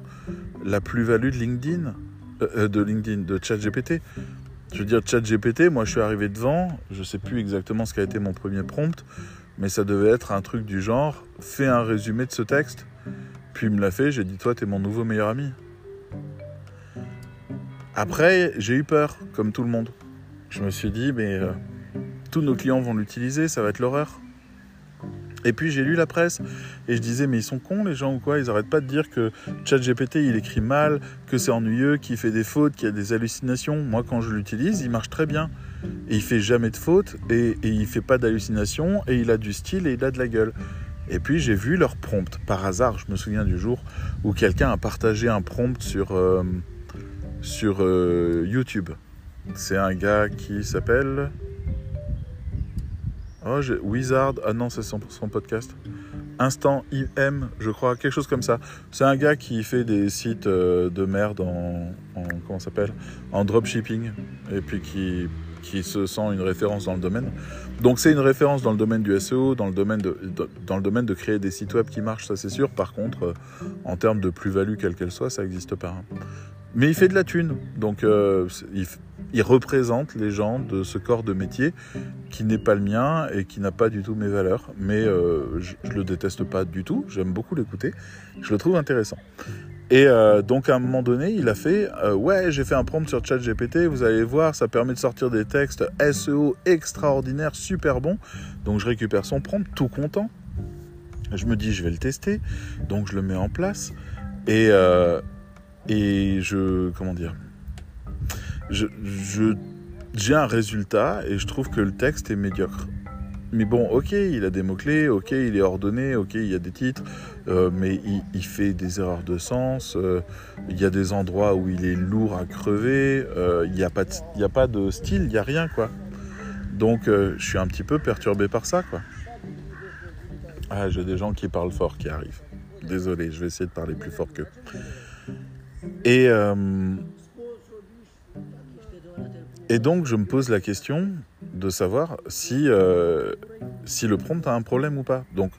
Speaker 1: la plus-value de LinkedIn, euh, de LinkedIn, de ChatGPT? Je veux dire, ChatGPT, moi je suis arrivé devant, je sais plus exactement ce qu'a été mon premier prompt, mais ça devait être un truc du genre fais un résumé de ce texte. Puis il me l'a fait, j'ai dit toi, t'es mon nouveau meilleur ami. Après, j'ai eu peur, comme tout le monde. Je me suis dit, mais euh, tous nos clients vont l'utiliser, ça va être l'horreur. Et puis j'ai lu la presse et je disais mais ils sont cons les gens ou quoi? Ils arrêtent pas de dire que ChatGPT il écrit mal, que c'est ennuyeux, qu'il fait des fautes, qu'il y a des hallucinations. Moi quand je l'utilise, il marche très bien. Et il fait jamais de fautes et, et il fait pas d'hallucinations et il a du style et il a de la gueule. Et puis j'ai vu leur prompt par hasard. Je me souviens du jour où quelqu'un a partagé un prompt sur euh, sur euh, YouTube. C'est un gars qui s'appelle Oh, Wizard, ah non, c'est son, podcast. Instant IM, je crois, quelque chose comme ça. C'est un gars qui fait des sites euh, de merde en, en comment s'appelle, en dropshipping, et puis qui, se sent une référence dans le domaine. Donc c'est une référence dans le domaine du SEO, dans le domaine de, dans le domaine de créer des sites web qui marchent, ça c'est sûr. Par contre, euh, en termes de plus-value quelle qu'elle soit, ça n'existe pas. Mais il fait de la thune, donc euh, il, représente les gens de ce corps de métier qui n'est pas le mien et qui n'a pas du tout mes valeurs. Mais euh, je, ne le déteste pas du tout. J'aime beaucoup l'écouter. Je le trouve intéressant. Et euh, donc à un moment donné, il a fait ouais, j'ai fait un prompt sur ChatGPT. Vous allez voir, ça permet de sortir des textes SEO extraordinaires, super bons. Donc je récupère son prompt, tout content. Je me dis je vais le tester. Donc je le mets en place et et je comment dire je, j'ai un résultat et je trouve que le texte est médiocre. Mais bon, ok, il a des mots-clés, ok, il est ordonné, ok, il y a des titres, euh, mais il, fait des erreurs de sens, euh, il y a des endroits où il est lourd à crever, euh, il n'y a, pas de, a pas de style, il n'y a rien, quoi. Donc, je suis un petit peu perturbé par ça, quoi. Ah, j'ai des gens qui parlent fort qui arrivent. Désolé, je vais essayer de parler plus fort qu'eux. Et et donc, je me pose la question de savoir si, euh, si le prompt a un problème ou pas. Donc,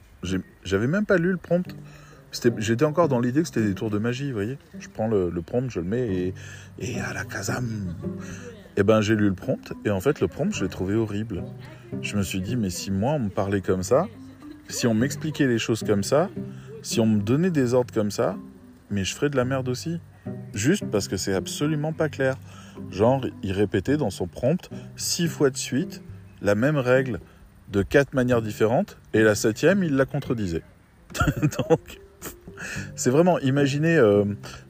Speaker 1: j'avais même pas lu le prompt. J'étais encore dans l'idée que c'était des tours de magie, vous voyez. Je prends le, prompt, je le mets et, à la casam. Eh ben, j'ai lu le prompt et en fait, le prompt, je l'ai trouvé horrible. Je me suis dit, mais si moi, on me parlait comme ça, si on m'expliquait les choses comme ça, si on me donnait des ordres comme ça, mais je ferais de la merde aussi. Juste parce que c'est absolument pas clair. Genre, il répétait dans son prompt six fois de suite la même règle de quatre manières différentes, et la septième, il la contredisait. Donc, c'est vraiment, imaginez, euh,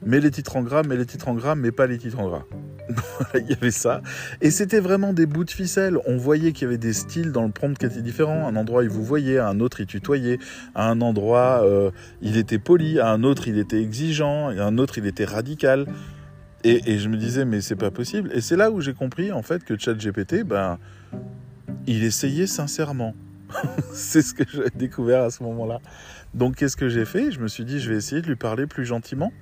Speaker 1: mets les titres en gras, mets les titres en gras, mais pas les titres en gras. il y avait ça. Et c'était vraiment des bouts de ficelle. On voyait qu'il y avait des styles dans le prompt qui étaient différents. Un endroit, il vous voyait, à un autre, il tutoyait. À un endroit, euh, il était poli. À un autre, il était exigeant. Et à un autre, il était radical. Et, je me disais, mais c'est pas possible. Et c'est là où j'ai compris, en fait, que ChatGPT, ben, il essayait sincèrement. c'est ce que j'ai découvert à ce moment-là. Donc, qu'est-ce que j'ai fait? Je me suis dit, je vais essayer de lui parler plus gentiment.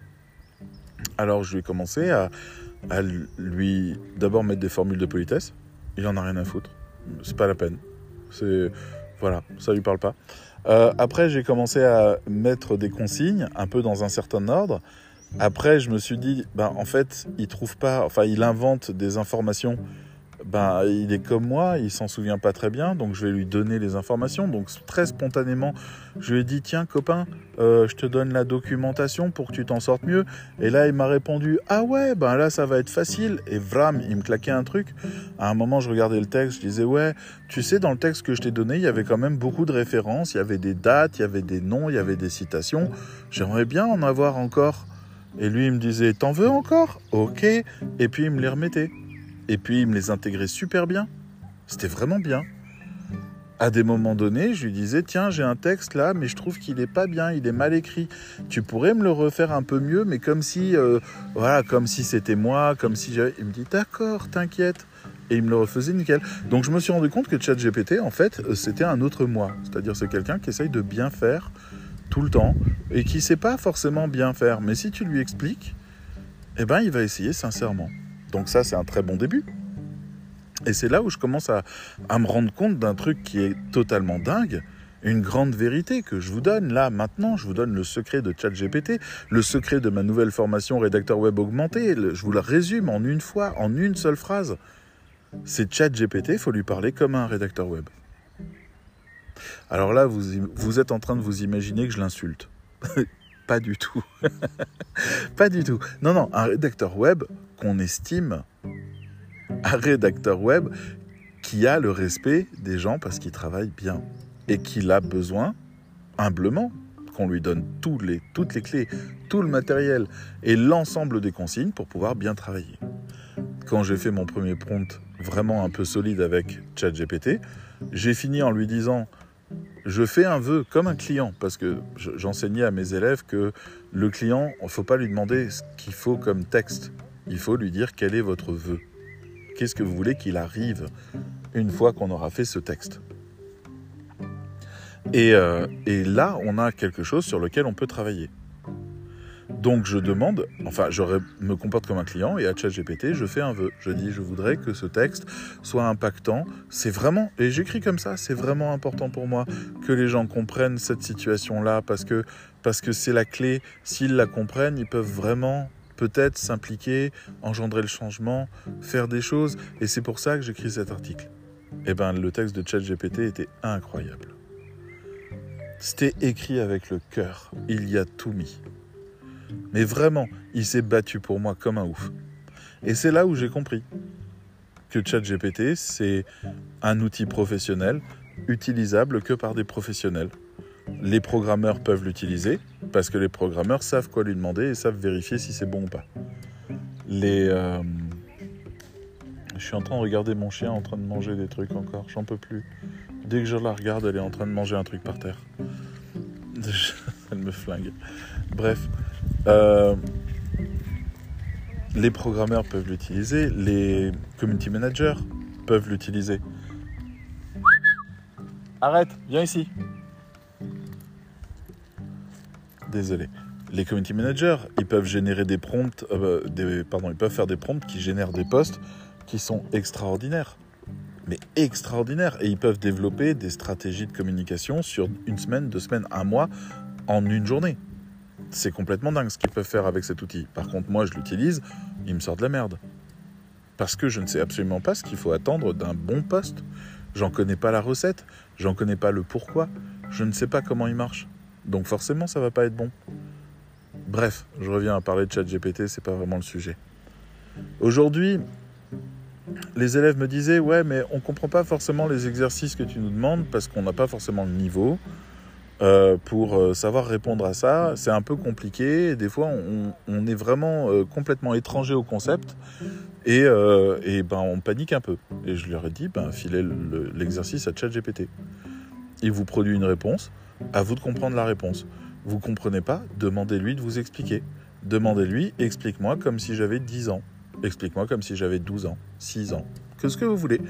Speaker 1: Alors, je vais commencer à, à lui d'abord mettre des formules de politesse. Il en a rien à foutre. C'est pas la peine. C'est voilà, ça lui parle pas. Euh, après, j'ai commencé à mettre des consignes, un peu dans un certain ordre, Après, je me suis dit, ben, en fait, il trouve pas, enfin, il invente des informations. Ben, il est comme moi, il s'en souvient pas très bien, donc je vais lui donner les informations. Donc très spontanément, je lui ai dit tiens copain, euh, je te donne la documentation pour que tu t'en sortes mieux. Et là, il m'a répondu ah ouais, ben là ça va être facile. Et vram, il me claquait un truc. À un moment, je regardais le texte, je disais ouais, tu sais dans le texte que je t'ai donné, il y avait quand même beaucoup de références, il y avait des dates, il y avait des noms, il y avait des citations. J'aimerais bien en avoir encore. Et lui, il me disait T'en veux encore? Ok. Et puis, il me les remettait. Et puis, il me les intégrait super bien. C'était vraiment bien. À des moments donnés, je lui disais Tiens, j'ai un texte là, mais je trouve qu'il n'est pas bien, il est mal écrit. Tu pourrais me le refaire un peu mieux, mais comme si, euh, voilà, comme si c'était moi, comme si j'avais. Il me dit D'accord, t'inquiète. Et il me le refaisait nickel. Donc, je me suis rendu compte que ChatGPT, en fait, c'était un autre moi. C'est-à-dire, c'est quelqu'un qui essaye de bien faire tout le temps et qui sait pas forcément bien faire. Mais si tu lui expliques, eh ben, il va essayer sincèrement. Donc ça, c'est un très bon début. Et c'est là où je commence à, me rendre compte d'un truc qui est totalement dingue, une grande vérité que je vous donne là maintenant. Je vous donne le secret de ChatGPT, le secret de ma nouvelle formation rédacteur web augmenté. Je vous le résume en une fois, en une seule phrase. C'est ChatGPT, il faut lui parler comme un rédacteur web. Alors là, vous êtes en train de vous imaginer que je l'insulte. pas du tout. pas du tout. Non, non, un rédacteur web qu'on estime, un rédacteur web qui a le respect des gens parce qu'il travaille bien et qu'il a besoin, humblement, qu'on lui donne toutes les clés, tout le matériel et l'ensemble des consignes pour pouvoir bien travailler. Quand j'ai fait mon premier prompt vraiment un peu solide avec ChatGPT, j'ai fini en lui disant je fais un vœu comme un client, parce que j'enseignais à mes élèves que le client, il ne faut pas lui demander ce qu'il faut comme texte, il faut lui dire quel est votre vœu. Qu'est-ce que vous voulez qu'il arrive une fois qu'on aura fait ce texte? Et, euh, et là, on a quelque chose sur lequel on peut travailler. Donc je demande, enfin je me comporte comme un client et à ChatGPT je fais un vœu. Je dis je voudrais que ce texte soit impactant. C'est vraiment, et j'écris comme ça, c'est vraiment important pour moi que les gens comprennent cette situation-là parce que parce que c'est la clé. S'ils la comprennent, ils peuvent vraiment peut-être s'impliquer, engendrer le changement, faire des choses. Et c'est pour ça que j'écris cet article. Eh ben le texte de ChatGPT était incroyable. C'était écrit avec le cœur. Il y a tout mis. Mais vraiment, il s'est battu pour moi comme un ouf. Et c'est là où j'ai compris que ChatGPT, c'est un outil professionnel utilisable que par des professionnels. Les programmeurs peuvent l'utiliser parce que les programmeurs savent quoi lui demander et savent vérifier si c'est bon ou pas. Les, euh, Je suis en train de regarder mon chien en train de manger des trucs encore, j'en peux plus. Dès que je la regarde, elle est en train de manger un truc par terre. elle me flingue. Bref, euh, les programmeurs peuvent l'utiliser, les community managers peuvent l'utiliser. Arrête, viens ici. Désolé. Les community managers, ils peuvent générer des prompts, euh, pardon, ils peuvent faire des prompts qui génèrent des posts qui sont extraordinaires. Mais extraordinaires. Et ils peuvent développer des stratégies de communication sur une semaine, deux semaines, un mois, en une journée. C'est complètement dingue ce qu'ils peuvent faire avec cet outil. Par contre, moi, je l'utilise, il me sort de la merde. Parce que je ne sais absolument pas ce qu'il faut attendre d'un bon poste. J'en connais pas la recette, j'en connais pas le pourquoi, je ne sais pas comment il marche. Donc forcément, ça va pas être bon. Bref, je reviens à parler de ChatGPT, c'est pas vraiment le sujet. Aujourd'hui, les élèves me disaient ouais, mais on comprend pas forcément les exercices que tu nous demandes parce qu'on n'a pas forcément le niveau. Euh, pour euh, savoir répondre à ça, c'est un peu compliqué. Des fois, on, est vraiment euh, complètement étranger au concept et, ben, on panique un peu. Et je leur ai dit, ben, filez l'exercice à ChatGPT. Il vous produit une réponse, à vous de comprendre la réponse. Vous comprenez pas, demandez-lui de vous expliquer. Demandez-lui, explique-moi comme si j'avais 10 ans. Explique-moi comme si j'avais 12 ans, 6 ans, que ce que vous voulez.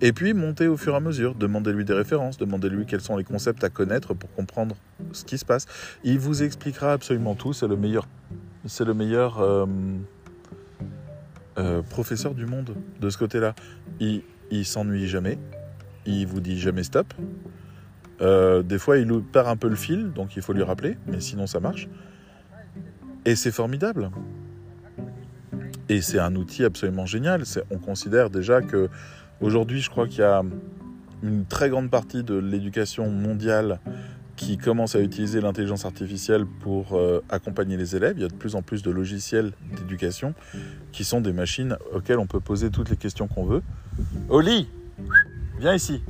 Speaker 1: Et puis montez au fur et à mesure, demandez-lui des références, demandez-lui quels sont les concepts à connaître pour comprendre ce qui se passe. Il vous expliquera absolument tout, c'est le meilleur, c'est le meilleur euh, euh, professeur du monde de ce côté-là. Il, il s'ennuie jamais, il vous dit jamais stop. Euh, des fois, il perd un peu le fil, donc il faut lui rappeler, mais sinon ça marche. Et c'est formidable. Et c'est un outil absolument génial. On considère déjà que aujourd'hui, je crois qu'il y a une très grande partie de l'éducation mondiale qui commence à utiliser l'intelligence artificielle pour euh, accompagner les élèves. Il y a de plus en plus de logiciels d'éducation qui sont des machines auxquelles on peut poser toutes les questions qu'on veut. Oli, viens ici.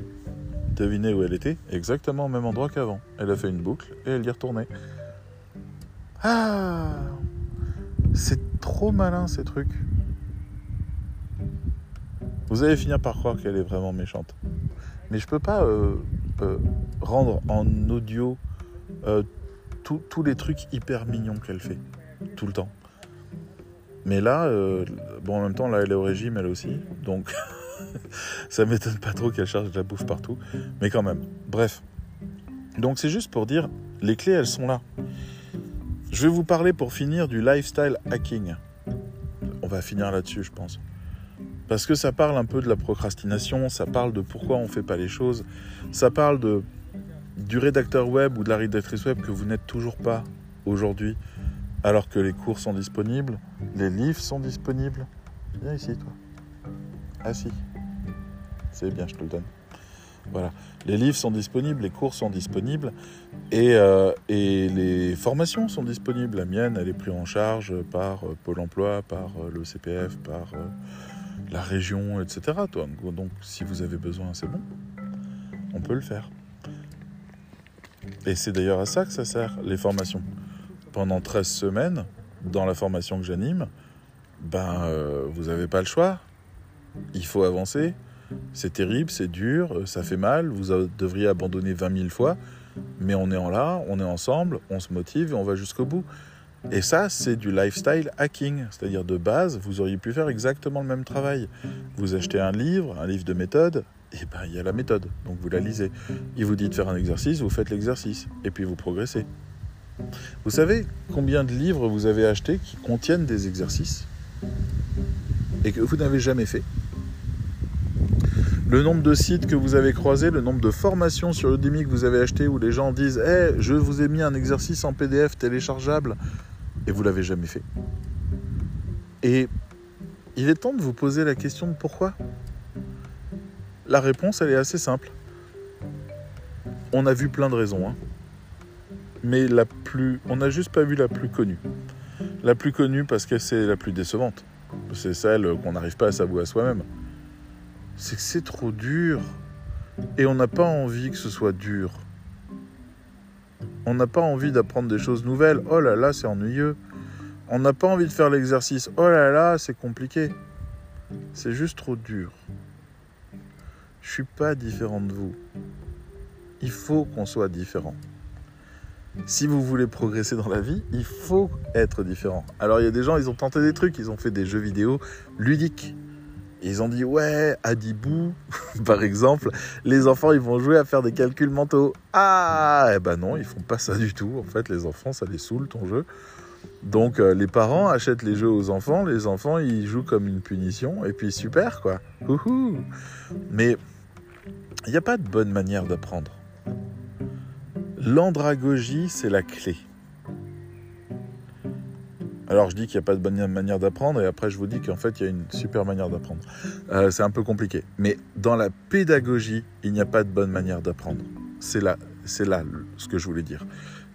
Speaker 1: Devinez où elle était Exactement au même endroit qu'avant. Elle a fait une boucle et elle y est retournée. Ah C'est trop malin ces trucs. Vous allez finir par croire qu'elle est vraiment méchante. Mais je peux pas euh, euh, rendre en audio euh, tous les trucs hyper mignons qu'elle fait, tout le temps. Mais là, bon, en même temps, là, elle est au régime, elle aussi. Donc, ça m'étonne pas trop qu'elle charge de la bouffe partout. Mais quand même. Bref. Donc, c'est juste pour dire, les clés, elles sont là. Je vais vous parler pour finir du lifestyle hacking. On va finir là-dessus, je pense. Parce que ça parle un peu de la procrastination, ça parle de pourquoi on ne fait pas les choses, ça parle de, du rédacteur web ou de la rédactrice web que vous n'êtes toujours pas aujourd'hui, alors que les cours sont disponibles, les livres sont disponibles. Viens ici, toi. Ah si. C'est bien, je te le donne. Voilà. Les livres sont disponibles, les cours sont disponibles et, euh, et, les formations sont disponibles. La mienne, elle est prise en charge par euh, Pôle emploi, par euh, le CPF, par la région, etc. Donc si vous avez besoin, c'est bon. On peut le faire. Et c'est d'ailleurs à ça que ça sert, les formations. Pendant 13 semaines, dans la formation que j'anime, ben, euh, vous n'avez pas le choix. Il faut avancer. C'est terrible, c'est dur, ça fait mal. Vous devriez abandonner 20 000 fois. Mais on est en là, on est ensemble, on se motive et on va jusqu'au bout. Et ça, c'est du lifestyle hacking. C'est-à-dire de base, vous auriez pu faire exactement le même travail. Vous achetez un livre, un livre de méthode, et ben il y a la méthode. Donc vous la lisez. Il vous dit de faire un exercice, vous faites l'exercice. Et puis vous progressez. Vous savez combien de livres vous avez achetés qui contiennent des exercices et que vous n'avez jamais fait? Le nombre de sites que vous avez croisés, le nombre de formations sur Udemy que vous avez acheté où les gens disent hey, je vous ai mis un exercice en PDF téléchargeable et vous l'avez jamais fait. Et il est temps de vous poser la question de pourquoi. La réponse, elle est assez simple. On a vu plein de raisons, hein. mais la plus, on n'a juste pas vu la plus connue. La plus connue parce que c'est la plus décevante. C'est celle qu'on n'arrive pas à s'avouer à soi-même. C'est que c'est trop dur. Et on n'a pas envie que ce soit dur. On n'a pas envie d'apprendre des choses nouvelles. Oh là là, c'est ennuyeux. On n'a pas envie de faire l'exercice. Oh là là, c'est compliqué. C'est juste trop dur. Je suis pas différent de vous. Il faut qu'on soit différent. Si vous voulez progresser dans la vie, il faut être différent. Alors il y a des gens, ils ont tenté des trucs, ils ont fait des jeux vidéo ludiques. Ils ont dit ouais, à Dibou, par exemple, les enfants ils vont jouer à faire des calculs mentaux. Ah, eh ben non, ils font pas ça du tout. En fait, les enfants, ça les saoule ton jeu. Donc euh, les parents achètent les jeux aux enfants, les enfants ils jouent comme une punition et puis super quoi. Mais il n'y a pas de bonne manière d'apprendre. L'andragogie, c'est la clé. Alors je dis qu'il n'y a pas de bonne manière d'apprendre et après je vous dis qu'en fait il y a une super manière d'apprendre. Euh, c'est un peu compliqué. Mais dans la pédagogie, il n'y a pas de bonne manière d'apprendre. C'est là, c'est là ce que je voulais dire.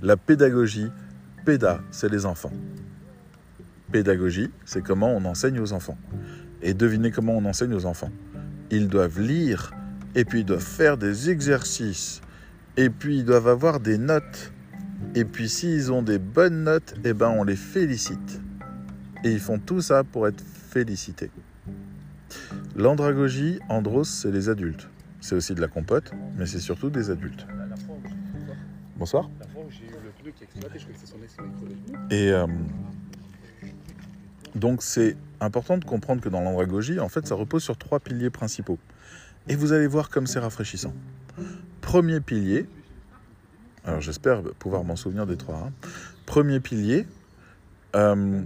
Speaker 1: La pédagogie, péda, c'est les enfants. Pédagogie, c'est comment on enseigne aux enfants. Et devinez comment on enseigne aux enfants. Ils doivent lire et puis ils doivent faire des exercices et puis ils doivent avoir des notes et puis s'ils ont des bonnes notes, eh ben on les félicite. Et ils font tout ça pour être félicités. L'andragogie, andros, c'est les adultes. C'est aussi de la compote, mais c'est surtout des adultes. Bonsoir. Et euh, donc c'est important de comprendre que dans l'andragogie, en fait, ça repose sur trois piliers principaux. Et vous allez voir comme c'est rafraîchissant. Premier pilier, alors j'espère pouvoir m'en souvenir des trois. Hein. Premier pilier, euh,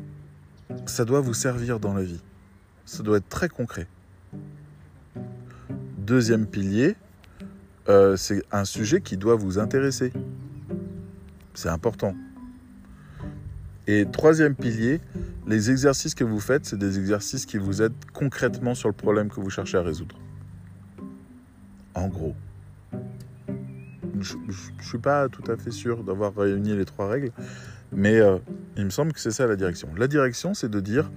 Speaker 1: ça doit vous servir dans la vie. Ça doit être très concret. Deuxième pilier, euh, c'est un sujet qui doit vous intéresser. C'est important. Et troisième pilier, les exercices que vous faites, c'est des exercices qui vous aident concrètement sur le problème que vous cherchez à résoudre. En gros. Je ne suis pas tout à fait sûr d'avoir réuni les trois règles, mais euh, il me semble que c'est ça la direction. La direction, c'est de dire,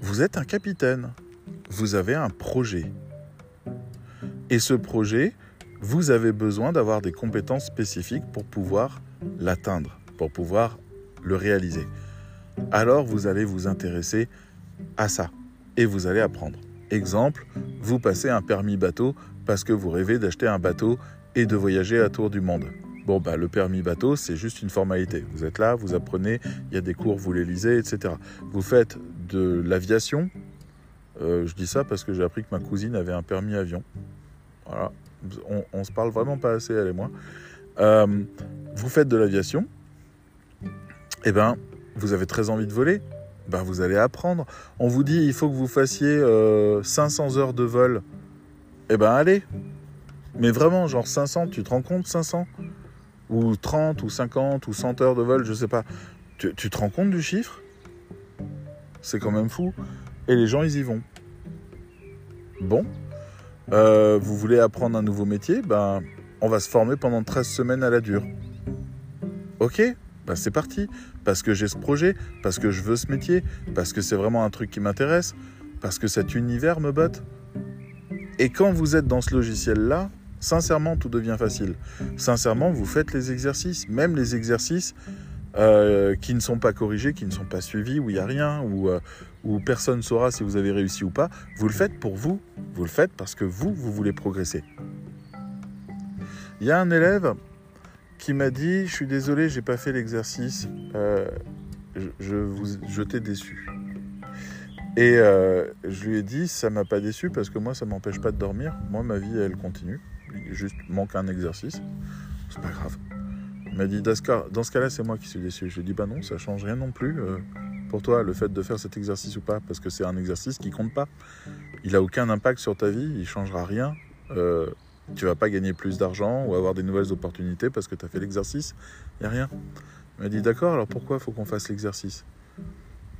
Speaker 1: vous êtes un capitaine, vous avez un projet. Et ce projet, vous avez besoin d'avoir des compétences spécifiques pour pouvoir l'atteindre, pour pouvoir le réaliser. Alors vous allez vous intéresser à ça et vous allez apprendre. Exemple, vous passez un permis bateau parce que vous rêvez d'acheter un bateau et de voyager à tour du monde. Bon, bah, le permis bateau, c'est juste une formalité. Vous êtes là, vous apprenez, il y a des cours, vous les lisez, etc. Vous faites de l'aviation. Euh, je dis ça parce que j'ai appris que ma cousine avait un permis avion. Voilà. On, on se parle vraiment pas assez, elle et moi. Euh, vous faites de l'aviation. Eh ben, vous avez très envie de voler. Ben, vous allez apprendre. On vous dit, il faut que vous fassiez 500 euh, heures de vol. Eh ben, allez. Mais vraiment, genre 500, tu te rends compte 500 Ou 30, ou 50, ou 100 heures de vol, je sais pas. Tu, te rends compte du chiffre? C'est quand même fou. Et les gens, ils y vont. Bon. Euh, vous voulez apprendre un nouveau métier? Ben, on va se former pendant 13 semaines à la dure. Ok, ben c'est parti. Parce que j'ai ce projet, parce que je veux ce métier, parce que c'est vraiment un truc qui m'intéresse, parce que cet univers me botte. Et quand vous êtes dans ce logiciel-là, sincèrement, tout devient facile. Sincèrement, vous faites les exercices, même les exercices euh, qui ne sont pas corrigés, qui ne sont pas suivis, où il n'y a rien, où, euh, personne ne saura si vous avez réussi ou pas. Vous le faites pour vous. Vous le faites parce que vous, vous voulez progresser. Il y a un élève qui m'a dit Je suis désolé, j'ai pas fait l'exercice, euh, je, vous, je t'ai déçu. Et je lui ai dit Ça m'a pas déçu parce que moi, ça m'empêche pas de dormir. Moi, ma vie, elle continue. Il juste manque un exercice. C'est pas grave. Il m'a dit Dans ce cas-là, c'est moi qui suis déçu. Je lui ai dit Bah non, ça change rien non plus. Euh, pour toi, le fait de faire cet exercice ou pas, parce que c'est un exercice qui compte pas. Il a aucun impact sur ta vie, il changera rien. Tu vas pas gagner plus d'argent ou avoir des nouvelles opportunités parce que tu as fait l'exercice. Il n'y a rien. Il m'a dit d'accord, alors pourquoi faut qu'on fasse l'exercice?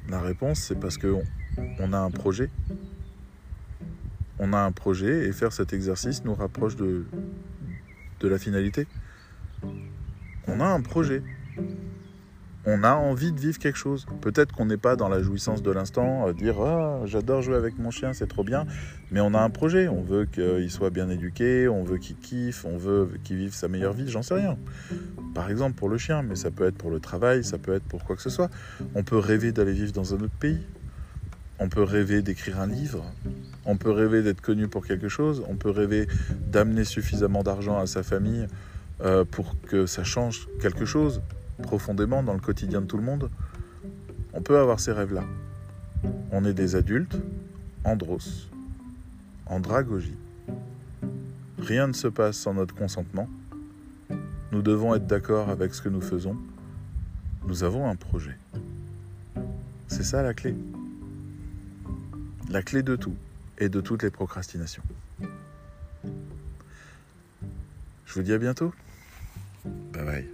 Speaker 1: La réponse, c'est parce qu'on on a un projet. On a un projet et faire cet exercice nous rapproche de, la finalité. On a un projet on a envie de vivre quelque chose. Peut-être qu'on n'est pas dans la jouissance de l'instant, dire ah, j'adore jouer avec mon chien, c'est trop bien, mais on a un projet, on veut qu'il soit bien éduqué, on veut qu'il kiffe, on veut qu'il vive sa meilleure vie, j'en sais rien. Par exemple pour le chien, mais ça peut être pour le travail, ça peut être pour quoi que ce soit. On peut rêver d'aller vivre dans un autre pays. On peut rêver d'écrire un livre. On peut rêver d'être connu pour quelque chose. On peut rêver d'amener suffisamment d'argent à sa famille euh, pour que ça change quelque chose profondément dans le quotidien de tout le monde, on peut avoir ces rêves-là. On est des adultes, andros, andragogie. Rien ne se passe sans notre consentement. Nous devons être d'accord avec ce que nous faisons. Nous avons un projet. C'est ça la clé. La clé de tout et de toutes les procrastinations. Je vous dis à bientôt. Bye bye.